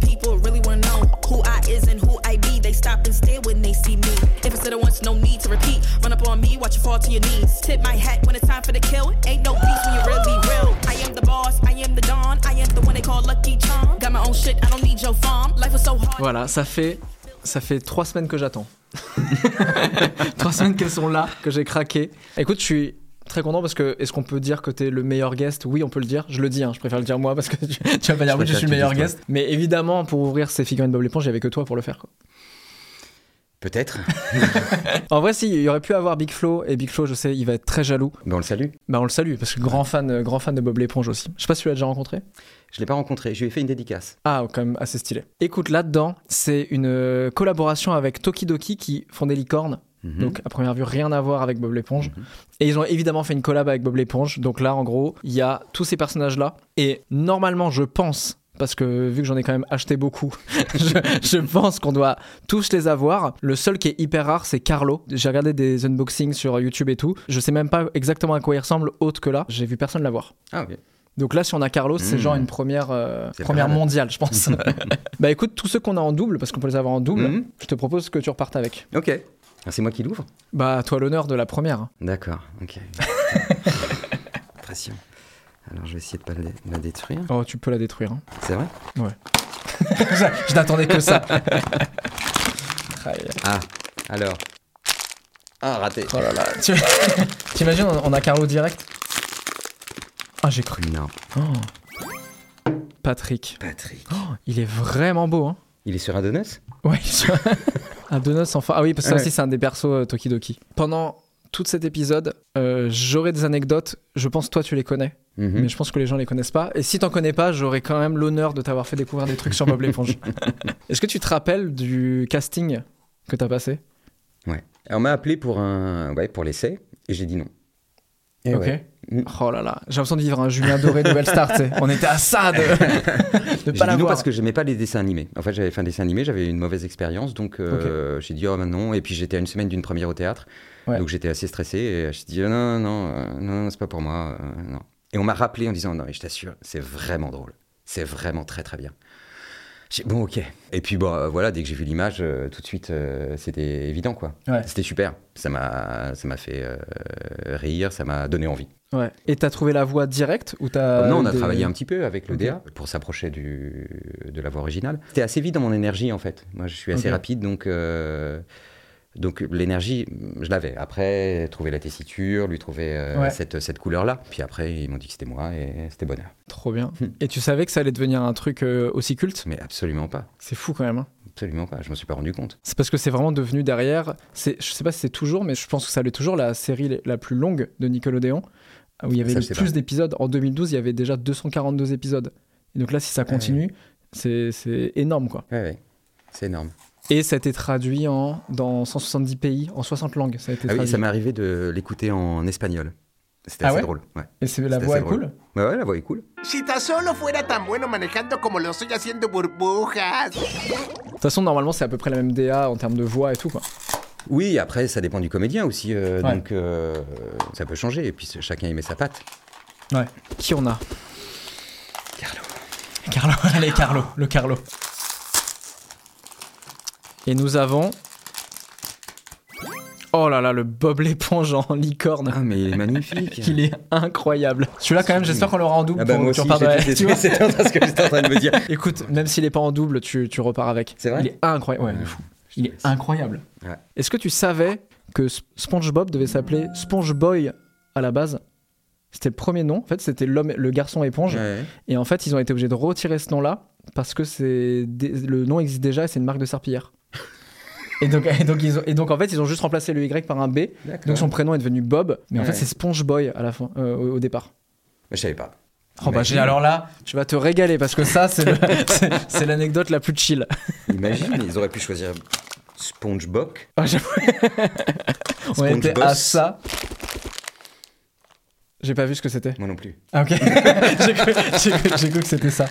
People really wanna know who I is and who I be. They stop and stare when they see me. If it's at once, no need to repeat. Run up on me, watch you fall to your knees. Tip my hat when it's time for the kill. Ain't no peace when you really real. I am the boss, I am the dawn, I am the one they call Lucky Charm. Got my own shit, I don't need your farm. Life was so hard. Voilà, ça fait, ça fait trois semaines que j'attends. trois semaines qu'elles sont là, que j'ai craqué. Écoute, je suis très content parce que est-ce qu'on peut dire que t'es le meilleur guest? Oui, on peut le dire. Je le dis, hein, je préfère le dire moi parce que tu, tu vas pas dire oui, je suis le meilleur toi. guest. Mais évidemment, pour ouvrir ces figurines Bob l'éponge, il y avait que toi pour le faire. quoi. Peut-être. En vrai, si, il y aurait pu avoir Big Flo et Big Flo, je sais, il va être très jaloux. Bon, on le salue. Bah, on le salue parce que grand fan, euh, grand fan de Bob l'éponge aussi. Je sais pas si tu l'as déjà rencontré. Je l'ai pas rencontré. Je lui ai fait une dédicace. Ah, quand même assez stylé. Écoute, là-dedans, c'est une euh, collaboration avec Tokidoki qui font des licornes. Mhm. Donc, à première vue, rien à voir avec Bob l'éponge. Mhm. Et ils ont évidemment fait une collab avec Bob l'éponge. Donc là, en gros, il y a tous ces personnages-là. Et normalement, je pense, parce que vu que j'en ai quand même acheté beaucoup, je, je pense qu'on doit tous les avoir. Le seul qui est hyper rare, c'est Carlo. J'ai regardé des unboxings sur YouTube et tout. Je sais même pas exactement à quoi il ressemble, autre que là. J'ai vu personne l'avoir. Ah, ok. Donc là, si on a Carlos, c'est Mm. genre une première, euh, première mondiale, je pense. bah écoute, tous ceux qu'on a en double, parce qu'on peut les avoir en double, Mhm. je te propose que tu repartes avec. Ok. Ah, c'est moi qui l'ouvre Bah, toi l'honneur de la première. D'accord. Ok. Pression. Alors, je vais essayer de pas la, la détruire. Oh, tu peux la détruire. hein. C'est vrai je n'attendais que ça. Aïe. Ah, alors. Ah, raté. oh là là. Tu- T'imagines, on on a Carlo direct? Ah, j'ai cru. Non. Oh. Patrick. Patrick. Oh, il est vraiment beau, hein. Il est sur un donuts Ouais, il est un donuts enfin. Ah oui, parce que ça aussi, c'est un des persos euh, Tokidoki. Pendant tout cet épisode, euh, j'aurai des anecdotes. Je pense, toi, tu les connais. Mhm. mais je pense que les gens les connaissent pas. Et si t'en connais pas, j'aurais quand même l'honneur de t'avoir fait découvrir des trucs sur Bob l'éponge. Est-ce que tu te rappelles du casting que t'as passé? Ouais. On m'a appelé pour un, ouais, pour l'essai et j'ai dit non. Et Ok. ouais. Mm. Oh là là, j'ai l'impression de vivre un Julien Doré Nouvelle Star. On était à ça de, de pas l'avoir. parce que j'aimais pas les dessins animés. En fait, j'avais fait un dessin animé, j'avais une mauvaise expérience, donc euh, j'ai dit oh ben non. Et puis j'étais à une semaine d'une première au théâtre, Ouais. donc j'étais assez stressé. Et j'ai dit oh, non non euh, non, non c'est pas pour moi. euh, non. Et on m'a rappelé en disant non mais je t'assure, c'est vraiment drôle, c'est vraiment très très bien. Bon ok. Et puis bon euh, voilà, dès que j'ai vu l'image, euh, tout de suite euh, c'était évident quoi. Ouais. C'était super. Ça m'a ça m'a fait euh, rire, ça m'a donné envie. Ouais. Et t'as trouvé la voix directe ou t'as non, on a des- travaillé un petit peu avec le. DA pour s'approcher du, de la voix originale. C'était assez vite dans mon énergie en fait. Moi, je suis assez rapide, donc, donc l'énergie, je l'avais. Après, trouver la tessiture, lui trouver euh, Ouais. cette, cette couleur-là. Puis après, ils m'ont dit que c'était moi et c'était bonheur. Trop bien. Hmm. Et tu savais que ça allait devenir un truc euh, aussi culte? Mais absolument pas. C'est fou quand même. hein. Absolument pas. Je m'en suis pas rendu compte. C'est parce que c'est vraiment devenu derrière. Je sais pas si c'est toujours, mais je pense que ça l'est toujours la série la plus longue de Nickelodeon, où il y avait Ça, le plus d'épisodes. En 2012, il y avait déjà 242 épisodes. Et donc là, si ça continue, c'est, c'est énorme quoi. Ouais, ouais. C'est énorme. Et ça a été traduit en, dans 170 pays, en 60 langues. Ça a été Ah oui, ça m'est arrivé de l'écouter en espagnol. C'était Ah assez ouais drôle. Ouais. Et c'est, la voix est assez cool. drôle. Ouais, ouais, la voix est cool. Si tan solo fuera tan bueno manejando como lo estoy haciendo burbujas. De toute façon, normalement, c'est à peu près la même DA en termes de voix et tout quoi. Oui, après, ça dépend du comédien aussi. euh, Ouais. Donc, euh, ça peut changer. Et puis, chacun y met sa patte. Ouais. Qui on a? Carlo. Carlo, allez Carlo, le Carlo. Et nous avons... Oh là là, le Bob l'éponge en licorne. Ah, mais il est magnifique. Il est incroyable. Celui-là quand même, j'espère qu'on l'aura en double. Ah bah pour- moi tu aussi, j'étais- ce que j'étais en train de me dire. Écoute, même s'il est pas en double, tu, tu repars avec. C'est vrai Il est incroyable. Ouais. Il est incroyable. Ouais. Est-ce que tu savais que SpongeBob devait s'appeler SpongeBoy à la base? C'était le premier nom. En fait, c'était l'homme, le garçon éponge. Ouais. Et en fait, ils ont été obligés de retirer ce nom-là parce que c'est le nom existe déjà et c'est une marque de serpillière. Et donc, et, donc, ils ont- et donc, en fait, ils ont juste remplacé le Y par un B. Donc son prénom est devenu Bob. Mais en fait, c'est Sponge Boy à la fin, euh, au, au départ. Mais je savais pas. Oh, bah, alors là, tu vas te régaler parce que ça, c'est l'anecdote la plus chill. Imagine, ils auraient pu choisir SpongeBob. Ah. On était à ça. J'ai pas vu ce que c'était. Moi non plus. Ah, ok. j'ai cru, que c'était ça.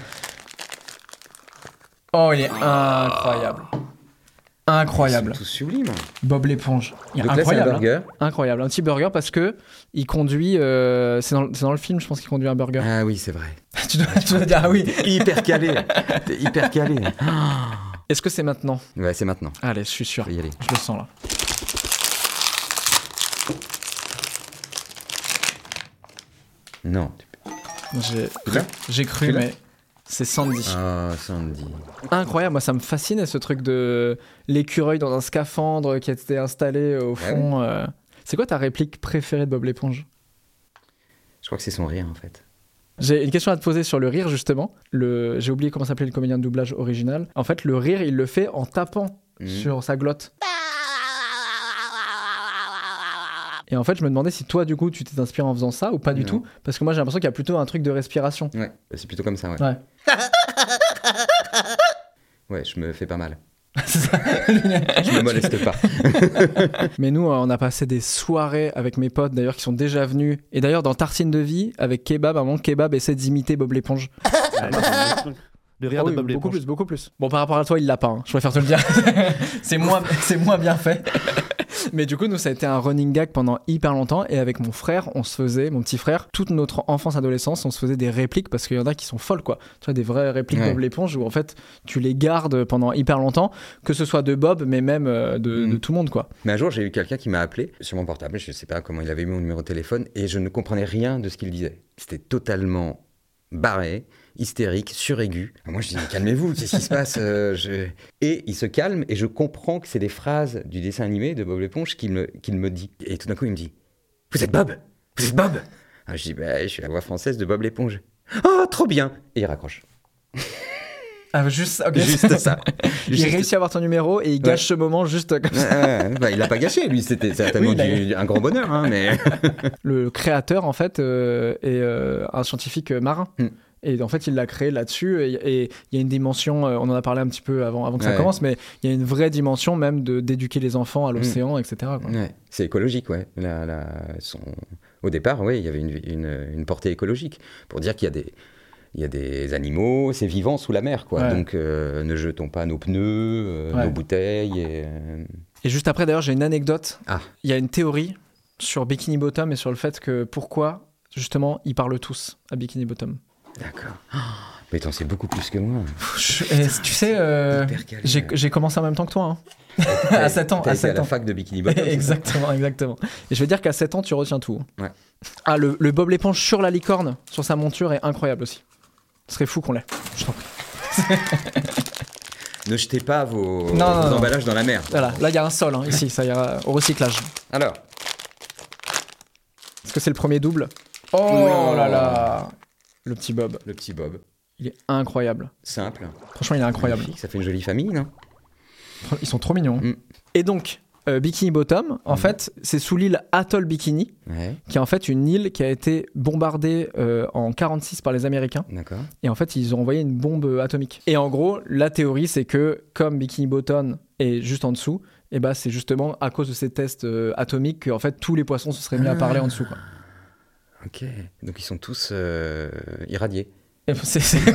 Oh, il est incroyable. Incroyable. Tous sublimes. Bob l'éponge. Incroyable. hein. burger. Incroyable. Un petit burger parce que il conduit. euh, c'est dans, le film, je pense qu'il conduit un burger. Ah oui, c'est vrai. tu, dois, tu dois dire, ah oui. Hyper calé. T'es hyper calé. Est-ce que c'est maintenant? Ouais, c'est maintenant. Allez, je suis sûr. Y aller. Je le sens là. Non. J'ai cru, mais c'est Sandy. Ah, Sandy. Incroyable, moi ça me fascinait ce truc de l'écureuil dans un scaphandre qui était installé au fond. euh. C'est quoi ta réplique préférée de Bob l'éponge? Je crois que c'est son rire en fait. J'ai une question à te poser sur le rire justement. Le... J'ai oublié comment s'appelait le comédien de doublage original. En fait, le rire, il le fait en tapant Mhm. sur sa glotte. Et en fait, je me demandais si toi, du coup, tu t'es inspiré en faisant ça ou pas du Non. tout. Parce que moi, j'ai l'impression qu'il y a plutôt un truc de respiration. Ouais, c'est plutôt comme ça, ouais. Ouais. Ouais, je me fais pas mal. C'est ça. Je me moleste pas. Mais nous, on a passé des soirées avec mes potes, d'ailleurs, qui sont déjà venus. Et d'ailleurs, dans Tartine de vie, avec Kebab, à un moment, Kebab essaie d'imiter Bob l'éponge. Le rire Ah de oui, Bob beaucoup l'éponge. plus, beaucoup plus. Bon, par rapport à toi, il l'a pas, hein, je préfère te le dire. c'est moins, c'est moins bien fait. Mais du coup, nous, ça a été un running gag pendant hyper longtemps. Et avec mon frère, on se faisait, mon petit frère, toute notre enfance, adolescence, on se faisait des répliques parce qu'il y en a qui sont folles, quoi. Tu vois, des vraies répliques Ouais. Bob l'éponge où en fait, tu les gardes pendant hyper longtemps, que ce soit de Bob, mais même euh, de, Mm. de tout le monde, quoi. Mais un jour, j'ai eu quelqu'un qui m'a appelé sur mon portable. Je sais pas comment il avait eu mon numéro de téléphone et je ne comprenais rien de ce qu'il disait. C'était totalement barré, hystérique, suraigu. Alors Moi, je dis mais calmez-vous, qu'est-ce qui se passe Euh, je- Et il se calme et je comprends que c'est des phrases du dessin animé de Bob l'éponge qu'il me, qu'il me dit. Et tout d'un coup, il me dit Vous êtes Bob Vous êtes Bob Alors, Je dis bah, Je suis la voix française de Bob l'éponge. Oh, trop bien Et il raccroche. Ah, juste, ça. Il Juste- réussit à avoir ton numéro et il gâche Ouais. ce moment juste comme ça. Bah, il l'a pas gâché, lui, c'était certainement Oui, du- un grand bonheur, hein, mais. Le créateur, en fait, euh, est euh, un scientifique marin. Hmm. Et en fait, il l'a créé là-dessus. Et il y a une dimension, euh, on en a parlé un petit peu avant, avant que ça commence, mais il y a une vraie dimension même de d'éduquer les enfants à l'océan, etc. quoi. Ouais, c'est écologique, ouais. La- la- son- Au départ, ouais, il y avait une, une- une portée écologique pour dire qu'il y a des, il y a des animaux, c'est vivant sous la mer, quoi. Ouais. Donc, euh, ne jetons pas nos pneus, euh, Ouais. nos bouteilles. Et, euh, Et juste après, d'ailleurs, j'ai une anecdote. Ah. Il y a une théorie sur Bikini Bottom et sur le fait que pourquoi, justement, ils parlent tous à Bikini Bottom. D'accord. Mais t'en sais beaucoup plus que moi. Je- et tu sais, euh, j'ai commencé en même temps que toi. hein. à 7 ans. À été à 7 la ans. fac de Bikini Bottom. exactement, exactement. Et je vais dire qu'à 7 ans, tu retiens tout. Ouais. Ah, le, le Bob l'éponge sur la licorne, sur sa monture, est incroyable aussi. Ce serait fou qu'on l'ait. Je t'en prie. Ne jetez pas vos, Non, non, vos non. emballages dans la mer. Voilà, là, il y a un sol, hein, ici, ça ira au recyclage. Alors, Est-ce que c'est le premier double? Oh là là Le petit Bob, le petit Bob, il est incroyable. simple. Franchement, il est incroyable. magnifique, Ça fait une jolie famille, non? Ils sont trop mignons. Mm. Et donc, euh, Bikini Bottom, en Mm. fait, c'est sous l'île Atoll Bikini, Ouais, qui est en fait une île qui a été bombardée euh, en 46 par les Américains. d'accord. Et en fait, ils ont envoyé une bombe atomique. Et en gros, la théorie, c'est que comme Bikini Bottom est juste en dessous, et bah c'est justement à cause de ces tests euh, atomiques que en fait tous les poissons se seraient mis à parler en dessous. Quoi. Ok. Donc ils sont tous euh, irradiés. C'est-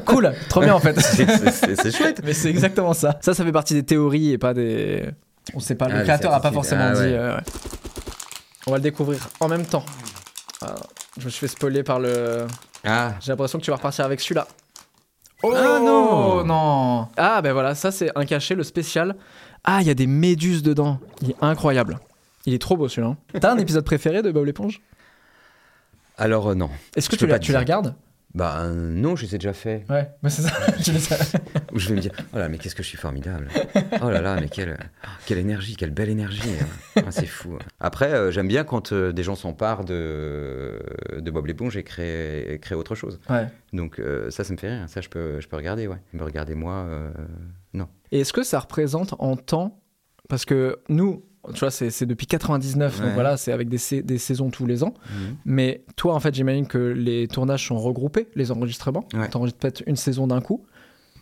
cool, trop bien en fait. C'est- chouette. Mais c'est exactement ça. Ça, ça fait partie des théories et pas des. On sait pas. Ah, Le les créateur a pas forcément Ah, dit. ouais. euh, ouais. On va le découvrir en même temps. Ah, je me suis fait spoiler par le. Ah, J'ai l'impression que tu vas repartir avec celui-là. Oh Ah, non. non Ah ben voilà, ça c'est un cachet, le spécial. Ah, il y a des méduses dedans. Il est incroyable. Il est trop beau celui-là. T'as un épisode préféré de Bob l'éponge? Alors euh, non. Est-ce que tu, la- les regardes? Bah euh, non, je les ai déjà fait. Ouais, bah c'est ça. je vais me dire, oh là, mais qu'est-ce que je suis formidable. Oh là là, mais quelle, quelle énergie, quelle belle énergie. hein. Ah, c'est fou. Après, euh, j'aime bien quand euh, des gens s'emparent de, de Bob l'éponge et créent, créent autre chose. ouais. Donc euh, ça, ça me fait rire. Ça, je peux, je peux regarder, ouais. Me regarder moi, non. Et est-ce que ça représente en temps? Parce que nous, tu vois, c'est depuis 99, donc voilà, c'est avec des, des saisons tous les ans. Mais toi, en fait, j'imagine que les tournages sont regroupés, les enregistrements. Ouais. T'enregistres peut-être une saison d'un coup.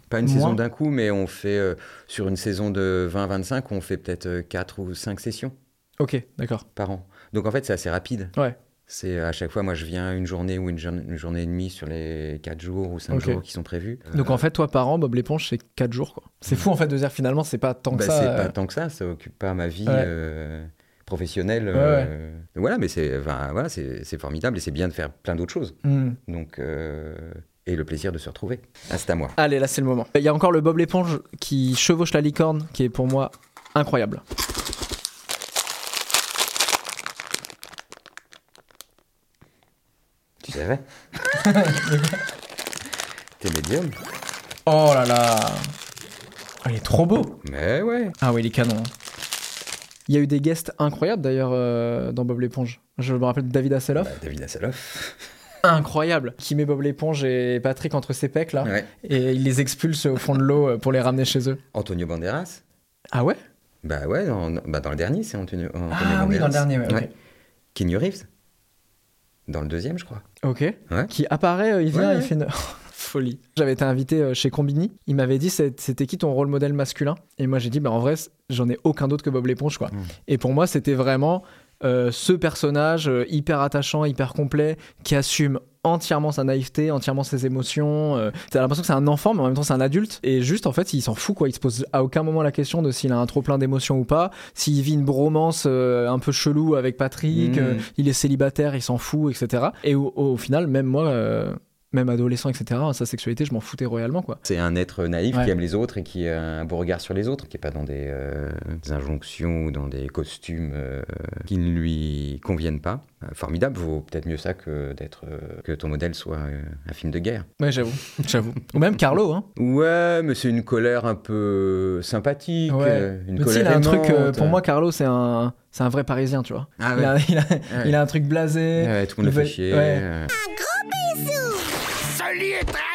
Pas une Moins. saison d'un coup, mais on fait euh, sur une saison de 20-25, on fait peut-être 4 ou 5 sessions Ok, d'accord. par an. Donc en fait, c'est assez rapide. Ouais. C'est à chaque fois, moi je viens une journée ou une, jour- une journée et demie sur les 4 jours ou 5 Ok. jours qui sont prévus. Donc Euh, en fait, toi, par an, Bob l'éponge, c'est 4 jours, quoi. C'est fou, en fait, de dire finalement, c'est pas tant que bah, ça. c'est euh, pas tant que ça, ça occupe pas ma vie Ouais. euh, professionnelle. Ouais, euh, Voilà, mais c'est enfin, voilà, c'est c'est formidable et c'est bien de faire plein d'autres choses. hmm. Donc, euh, et le plaisir de se retrouver. Ah, c'est à moi. Allez, là, c'est le moment. Il y a encore le Bob l'éponge qui chevauche la licorne, qui est pour moi incroyable. Savais T'es médium Oh là là Ah, Il est trop beau Mais ouais. Ah oui, il est canon. Il y a eu des guests incroyables d'ailleurs euh, dans Bob l'éponge. Je me rappelle de David Hasselhoff. Bah, David Hasselhoff. Incroyable Qui met Bob l'éponge et Patrick entre ses pecs là. Ouais. Et il les expulse au fond de l'eau euh, pour les ramener chez eux. Antonio Banderas. Ah ouais? Bah ouais, dans, bah dans le dernier, c'est Antonio, Antonio Ah oui, dans le Banderas. dernier, ouais. ok. Keanu Reeves. Dans le deuxième, je crois. Ok. Ouais. Qui apparaît, euh, il vient, Ouais, il fait une. Folie. J'avais été invité euh, chez Combini. Il m'avait dit c'était qui ton rôle modèle masculin? Et moi j'ai dit bah en vrai j'en ai aucun d'autre que Bob l'éponge quoi. Mm. Et pour moi c'était vraiment euh, ce personnage euh, hyper attachant, hyper complet, qui assume entièrement sa naïveté, entièrement ses émotions. euh. T'as l'impression que c'est un enfant mais en même temps c'est un adulte. Et juste en fait il s'en fout quoi. Il se pose à aucun moment la question de s'il a un trop plein d'émotions ou pas. S'il vit une bromance euh, un peu chelou avec Patrick, Mm. euh, il est célibataire, il s'en fout, etc. Et au, au final même moi... euh, même adolescent, etc., sa sexualité, je m'en foutais royalement, quoi. C'est un être naïf Ouais. qui aime les autres et qui a un beau regard sur les autres, qui n'est pas dans des, euh, des injonctions ou dans des costumes euh, qui ne lui conviennent pas. Euh, formidable, vaut peut-être mieux ça que d'être euh, que ton modèle soit euh, un film de guerre. Ouais, j'avoue, j'avoue. Ou même Carlo, hein. Ouais, mais c'est une colère un peu sympathique, Ouais. euh, une Mais colère il a un truc, euh, pour moi, Carlo, c'est un, c'est un vrai Parisien, tu vois. Ah il, a, ouais. il, a, Ouais. il a un truc blasé. Ouais, tout le monde le fait chier. ouais. euh.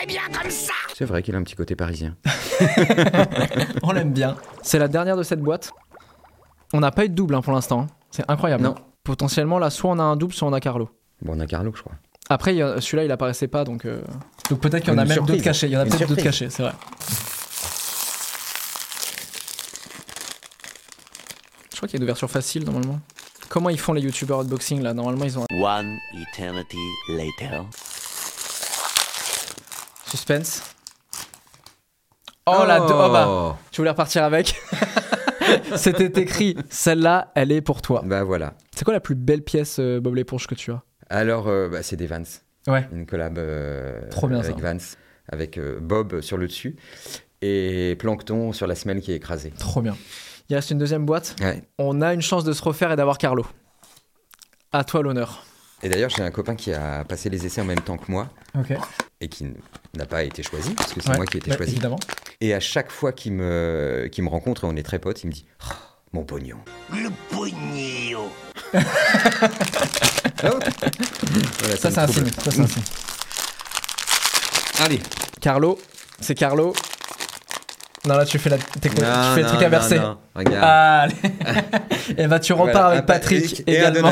Salut est très bien comme ça. C'est vrai qu'il a un petit côté parisien. On l'aime bien. C'est la dernière de cette boîte. On n'a pas eu de double hein, pour l'instant. hein. C'est incroyable. Non. Potentiellement, là, soit on a un double, soit on a Carlo. Bon, on a Carlo, je crois. Après, celui-là, il apparaissait pas, donc. euh, Donc peut-être qu'il y en a même d'autres cachés. Il y en a peut-être d'autres cachés, c'est vrai. Je crois qu'il y a une ouverture facile normalement. Comment ils font les youtubeurs unboxing là? Normalement, ils ont un One eternity later. Suspense. Oh, la deux- oh bah, tu voulais repartir avec C'était écrit. Celle-là, elle est pour toi. Bah voilà. C'est quoi la plus belle pièce euh, Bob l'éponge que tu as? Alors, euh, bah, c'est des Vans. Ouais. Une collab euh, Trop bien, avec ça. Vans, avec Bob sur le dessus et Plankton sur la semelle qui est écrasée. Trop bien. Il reste une deuxième boîte. Ouais. On a une chance de se refaire et d'avoir Carlo. À toi l'honneur. Et d'ailleurs, j'ai un copain qui a passé les essais en même temps que moi Ok. et qui n'a pas été choisi, parce que c'est moi qui ai été choisi. Évidemment. Et à chaque fois qu'il me, rencontre, et on est très potes, il me dit Oh, Mon pognon. Le pognon. Voilà, Ça, c'est un signe. Ça, c'est un signe. Allez. Carlo, c'est Carlo. Non, là, tu fais, la technique, tu Non, fais le truc inversé. non. Regarde. Allez. et bah, tu repars Voilà, avec Patrick et, également.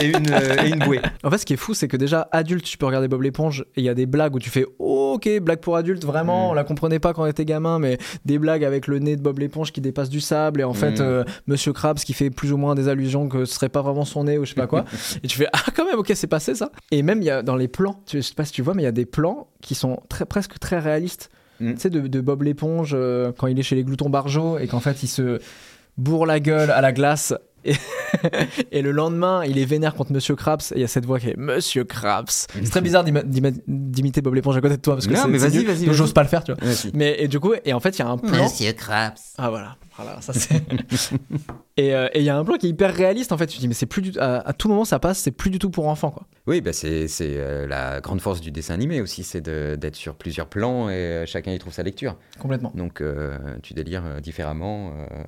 et, une, euh, et une bouée. En fait, ce qui est fou, c'est que déjà, adulte, tu peux regarder Bob l'éponge et il y a des blagues où tu fais oh, Ok, blague pour adulte, vraiment, Mm. on la comprenait pas quand on était gamin, mais des blagues avec le nez de Bob l'éponge qui dépasse du sable et en fait, Mm. euh, Monsieur Krabs qui fait plus ou moins des allusions que ce serait pas vraiment son nez ou je sais pas quoi. et tu fais Ah, quand même, ok, c'est passé ça. Et même, il y a dans les plans, tu- je sais pas si tu vois, mais il y a des plans qui sont très, presque très réalistes. Mm. Tu sais, de, Bob l'éponge euh, quand il est chez les gloutons barjots et qu'en fait, il se bourre la gueule à la glace. Et, et le lendemain, il est vénère contre Monsieur Krabs et il y a cette voix qui est Monsieur Krabs. C'est très bizarre d'imiter Bob l'éponge à côté de toi parce que Non, c'est mais vas-y, nul, vas-y, j'ose pas le faire, tu vois. Mais et du coup, et en fait, il y a un plan. Krabs. Ah voilà, voilà, ça c'est. et euh, et il y a un plan qui est hyper réaliste en fait. Tu te dis mais c'est plus du à, à tout moment ça passe, c'est plus du tout pour enfants quoi. Oui, bah c'est c'est, euh, la grande force du dessin animé aussi, c'est d'être sur plusieurs plans et euh, chacun y trouve sa lecture. Complètement. Donc euh, tu délires différemment euh,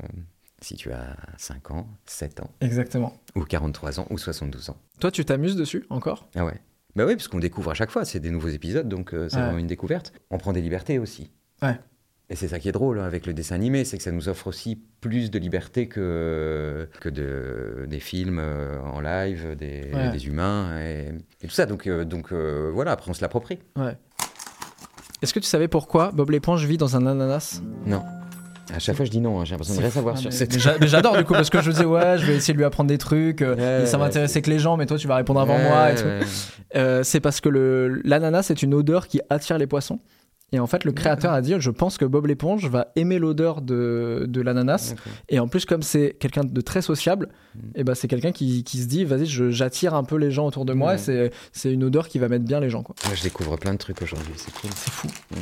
si tu as 5 ans, 7 ans, Exactement. ou 43 ans, ou 72 ans. Toi, tu t'amuses dessus encore? Ah ouais. Bah oui, parce qu'on découvre à chaque fois, c'est des nouveaux épisodes, donc euh, c'est Ouais. vraiment une découverte. On prend des libertés aussi. Ouais. Et c'est ça qui est drôle hein, avec le dessin animé, c'est que ça nous offre aussi plus de liberté que, que de, des films euh, en live, des, Ouais. des humains et, et tout ça. Donc, euh, donc euh, voilà, après on se l'approprie. Ouais. Est-ce que tu savais pourquoi Bob l'éponge vit dans un ananas? Non. À chaque fois, je dis non, hein, j'ai l'impression de rien savoir Ah, sur mais- cette. mais j'a- mais J'adore du coup parce que je disais ouais, je vais essayer de lui apprendre des trucs. euh, Ouais, ça m'intéressait que les gens, mais toi tu vas répondre avant Ouais, moi ouais. Euh, c'est parce que le- l'ananas c'est une odeur qui attire les poissons. Et en fait, le créateur a dit Je pense que Bob l'éponge va aimer l'odeur de, de l'ananas. Et en plus, comme c'est quelqu'un de très sociable, Mm. et ben c'est quelqu'un qui, qui se dit Vas-y, je- j'attire un peu les gens autour de moi. Et c'est- c'est une odeur qui va mettre bien les gens. Quoi. Moi, je découvre plein de trucs aujourd'hui, c'est cool. C'est fou. Mm.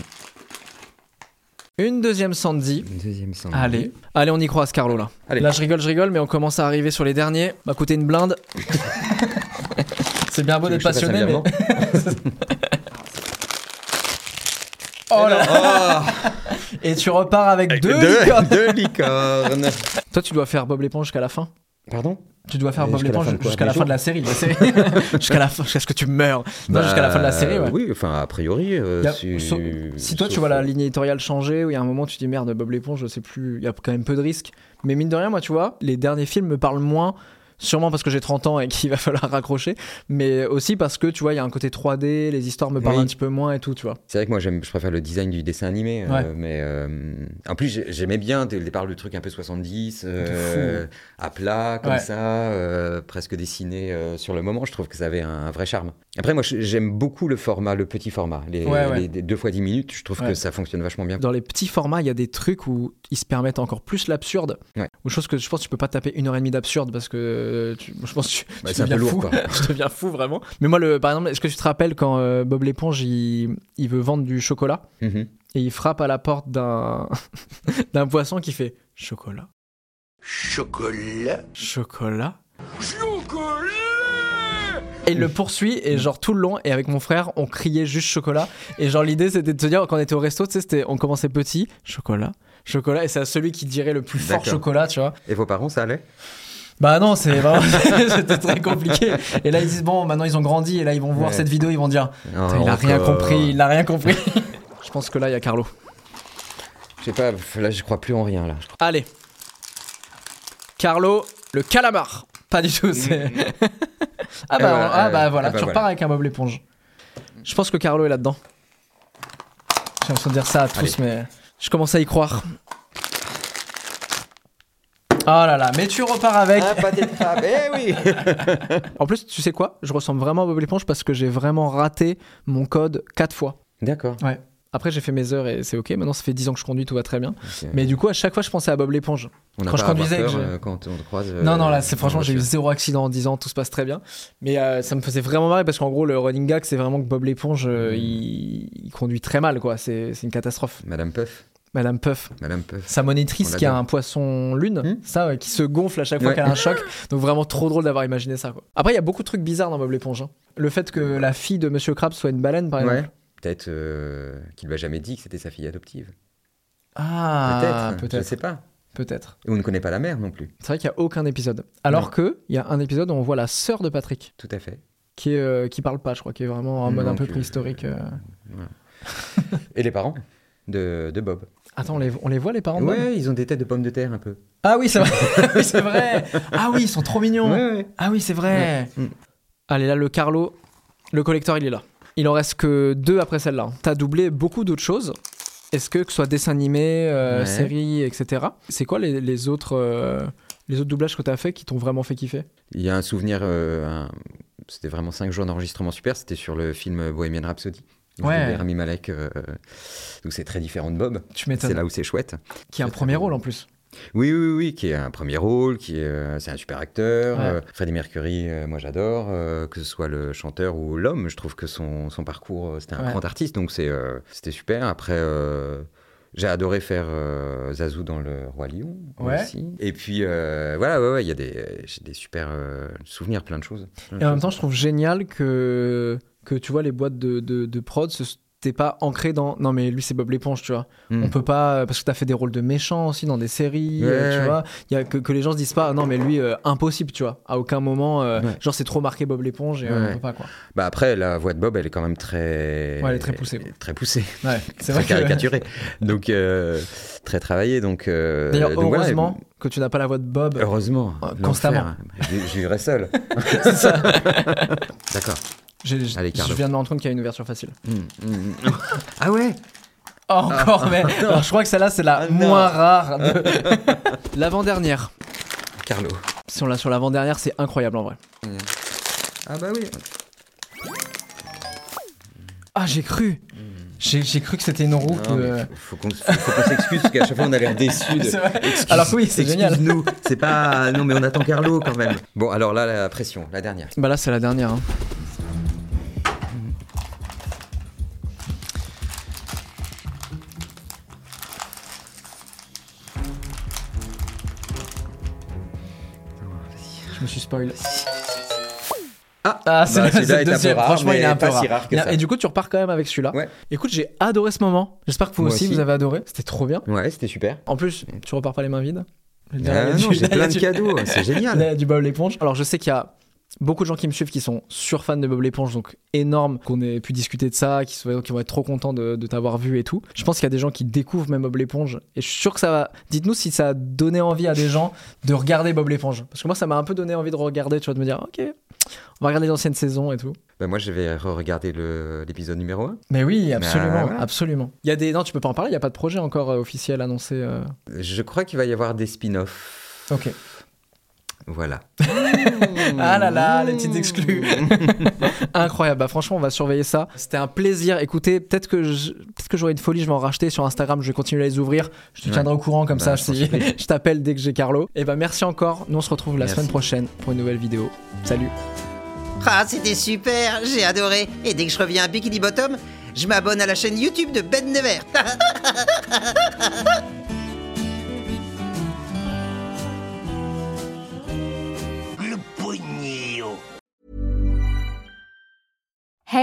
Une deuxième Sandy. Une deuxième sang. Allez, allez, on y croise, Carlo là. Allez. Là, je rigole, je rigole, mais on commence à arriver sur les derniers. M'a coûté une blinde. c'est bien beau d'être passionné, mais. Oh là là Et tu repars avec deux, licornes. deux licornes. Toi, tu dois faire Bob l'éponge jusqu'à la fin. Pardon Tu dois faire Bob l'éponge jusqu'à la fin de la série. de la série. jusqu'à la fin, jusqu'à ce que tu meurs. Non, jusqu'à la fin de la série, ouais. Bah, Oui, enfin, a priori. euh, a- si, toi tu vois la ligne éditoriale changer, où il y a un moment tu dis merde, Bob l'éponge, je sais plus, il y a quand même peu de risques. Mais mine de rien, moi tu vois, les derniers films me parlent moins, sûrement parce que j'ai 30 ans et qu'il va falloir raccrocher, mais aussi parce que tu vois, il y a un côté 3D, les histoires me parlent Oui. un petit peu moins et tout, tu vois. C'est vrai que moi, j'aime, je préfère le design du dessin animé. euh, mais euh, en plus, j'ai- j'aimais bien dès le départ le truc un peu 70, euh, à plat, comme Ouais. ça, presque dessiné sur le moment. Je trouve que ça avait un, un vrai charme. Après, moi, j'aime beaucoup le format, le petit format. Les, Ouais, les- deux fois 10 minutes, je trouve que ça fonctionne vachement bien. Dans les petits formats, il y a des trucs où ils se permettent encore plus l'absurde. Ou chose que je pense que tu peux pas taper une heure et demie d'absurde parce que tu- je pense que tu, Bah, tu deviens lourd, fou. quoi. tu deviens fou vraiment. Mais moi, le, par exemple, est-ce que tu te rappelles quand euh, Bob l'éponge il, il veut vendre du chocolat Mhm. et il frappe à la porte d'un d'un poisson qui fait chocolat, Chocolat. chocolat, Et il le poursuit et genre tout le long et avec mon frère on criait juste chocolat et genre l'idée c'était de se dire quand on était au resto tu sais c'était on commençait petit chocolat chocolat et c'est à celui qui dirait le plus fort chocolat tu vois Et vos parents, ça allait? Bah non c'est vraiment c'était très compliqué. Et là ils disent bon maintenant ils ont grandi. Et là ils vont voir Ouais. cette vidéo ils vont dire Putain, il a rien compris il a rien compris. Je pense que là il y a Carlo. Je sais pas, là, je crois plus en rien, là. allez. Carlo le calamar. Pas du tout c'est ah bah, Eh voilà, ah euh, bah voilà ah bah tu voilà. repars avec un Bob l'éponge je pense que Carlo est là-dedans. J'ai l'impression de dire ça à tous mais je commence à y croire Oh là là, mais tu repars avec. Ah, pâté de crabe, eh oui En plus, tu sais quoi? Je ressemble vraiment à Bob l'éponge parce que j'ai vraiment raté mon code 4 fois. D'accord. Ouais. Après, j'ai fait mes heures et c'est ok. Maintenant, ça fait 10 ans que je conduis, tout va très bien. Mais du coup, à chaque fois, je pensais à Bob l'éponge. On quand je conduisais, peur, que euh, quand on te croise. euh, non, non, là, c'est en franchement, j'ai eu zéro accident en 10 ans, tout se passe très bien. Mais euh, ça me faisait vraiment marrer parce qu'en gros, le running gag, c'est vraiment que Bob l'éponge, euh, Mm. il... il conduit très mal, quoi. C'est c'est une catastrophe. Madame Puff. Madame Puff. Madame Puff. Sa monitrice On qui a un poisson lune, Hmm ça, ouais, qui se gonfle à chaque fois Ouais. qu'elle a un choc. Donc vraiment trop drôle d'avoir imaginé ça. Quoi. Après, il y a beaucoup de trucs bizarres dans Bob l'éponge. hein. Le fait que la fille de Monsieur Krabs soit une baleine, par Ouais. exemple. Peut-être euh, qu'il lui a jamais dit que c'était sa fille adoptive. Ah, peut-être. Je peut-être. sais pas. Peut-être. Et on ne connaît pas la mère non plus. C'est vrai qu'il n'y a aucun épisode. Alors Non. que il y a un épisode où on voit la sœur de Patrick, Tout à fait. qui, est, euh, qui parle pas, je crois, qui est vraiment en mode Non un peu plus. préhistorique. euh. Et les parents de, de Bob. Attends, on les, on les voit les parents de Ouais, ils ont des têtes de pommes de terre un peu. Ah oui, c'est vrai. oui, c'est vrai. Ah oui, ils sont trop mignons. ouais. Ah oui, c'est vrai. Ouais. Mm. Allez, là, le Carlo, le collector, il est là. Il en reste que deux après celle-là. T'as doublé beaucoup d'autres choses. Est-ce que, que ce soit dessin animé, euh, série, etc. C'est quoi les, les autres, euh, les autres doublages que t'as fait qui t'ont vraiment fait kiffer? Il y a un souvenir, euh, un- c'était vraiment cinq jours d'enregistrement super, c'était sur le film Bohemian Rhapsody. Ouais. Rami Malek, euh, donc c'est très différent de Bob. Tu C'est m'étonnes. là où c'est chouette. Qui a un c'est premier rôle en plus. Oui, oui, oui, qui est un premier rôle, qui est, euh, c'est un super acteur. Ouais. Euh, Freddie Mercury, euh, moi j'adore, euh, que ce soit le chanteur ou l'homme, je trouve que son, son parcours, euh, c'était un Ouais. grand artiste, donc c'est, euh, c'était super. Après, euh, j'ai adoré faire euh, Zazou dans le Roi Lion Ouais. aussi. Et puis euh, voilà, ouais, il y a des, j'ai des super euh, souvenirs, plein de choses. plein Et en même temps, je trouve génial que, que tu vois, les boîtes de, de, de prod t'es pas ancré dans non mais lui c'est Bob l'éponge tu vois Hmm. on peut pas parce que t'as fait des rôles de méchants aussi dans des séries euh, tu ouais. vois il y a que, que les gens se disent pas non mais lui euh, impossible tu vois à aucun moment euh, Ouais. genre c'est trop marqué Bob l'éponge et on peut pas quoi Bah après, la voix de Bob, elle est quand même très. Ouais, elle est très poussée, quoi. Très poussée. ouais c'est Très vrai que caricaturée. donc, très travaillée. Donc, d'ailleurs voilà. heureusement que tu n'as pas la voix de Bob Heureusement. Constamment. Je, vivrais seul. C'est ça. D'accord. Allez, je viens de me rendre compte qu'il y a une ouverture facile Mm, mm, mm. ah ouais Oh, encore mais alors, je crois que celle-là c'est la Ah, moins rare de- l'avant-dernière Carlo. si on l'a sur l'avant-dernière c'est incroyable en vrai Ah bah oui. ah j'ai cru j'ai j'ai cru que c'était une roue mais faut, faut qu'on s'excuse parce qu'à chaque fois on a l'air de-. Excuse- Alors oui, c'est génial. Excuse-nous. C'est pas. Non, mais on attend Carlo quand même. Bon, alors là, la pression, la dernière. Bah là c'est la dernière. hein. Me suis spoil. Ah, c'est bah, le- celui-là c'est est le un peu deuxième. rare, Franchement, il est un peu pas rare. si rare que Et- ça. Et du coup, tu repars quand même avec celui-là. Ouais. Écoute, j'ai adoré ce moment. J'espère que vous aussi, aussi. vous avez adoré. C'était trop bien. Ouais, c'était super. En plus, tu repars pas les mains vides. Ah j'ai plein de cadeaux, c'est génial. Il y a du Bob l'éponge. Alors, je sais qu'il y a beaucoup de gens qui me suivent qui sont sur fans de Bob l'éponge, donc énorme qu'on ait pu discuter de ça, qui, vont être trop contents de, de t'avoir vu et tout. Je pense qu'il y a des gens qui découvrent même Bob l'éponge, et je suis sûr que ça va. Dites-nous si ça a donné envie à des gens de regarder Bob l'éponge, parce que moi, ça m'a un peu donné envie de regarder, tu vois, de me dire, ok, on va regarder les anciennes saisons et tout. Bah, moi, je vais re-regarder l'épisode numéro 1. Mais oui, absolument, voilà. absolument. Il y a des, non, tu peux pas en parler. Il y a pas de projet encore euh, officiel annoncé. euh. Je crois qu'il va y avoir des spin-offs. Ok. Voilà. Ah là là, les petites exclus. Incroyable. Bah, franchement, on va surveiller ça. C'était un plaisir. Écoutez, peut-être que je- peut-être que j'aurai une folie. Je vais en racheter sur Instagram. Je vais continuer à les ouvrir. Je te Ouais. tiendrai au courant comme ça. Bah, Je, je je t'appelle dès que j'ai Carlo. Et bah merci encore. Nous on se retrouve la Merci. semaine prochaine pour une nouvelle vidéo. Salut. Ah, c'était super, j'ai adoré. Et dès que je reviens à Bikini Bottom, je m'abonne à la chaîne YouTube de Ben Nevers.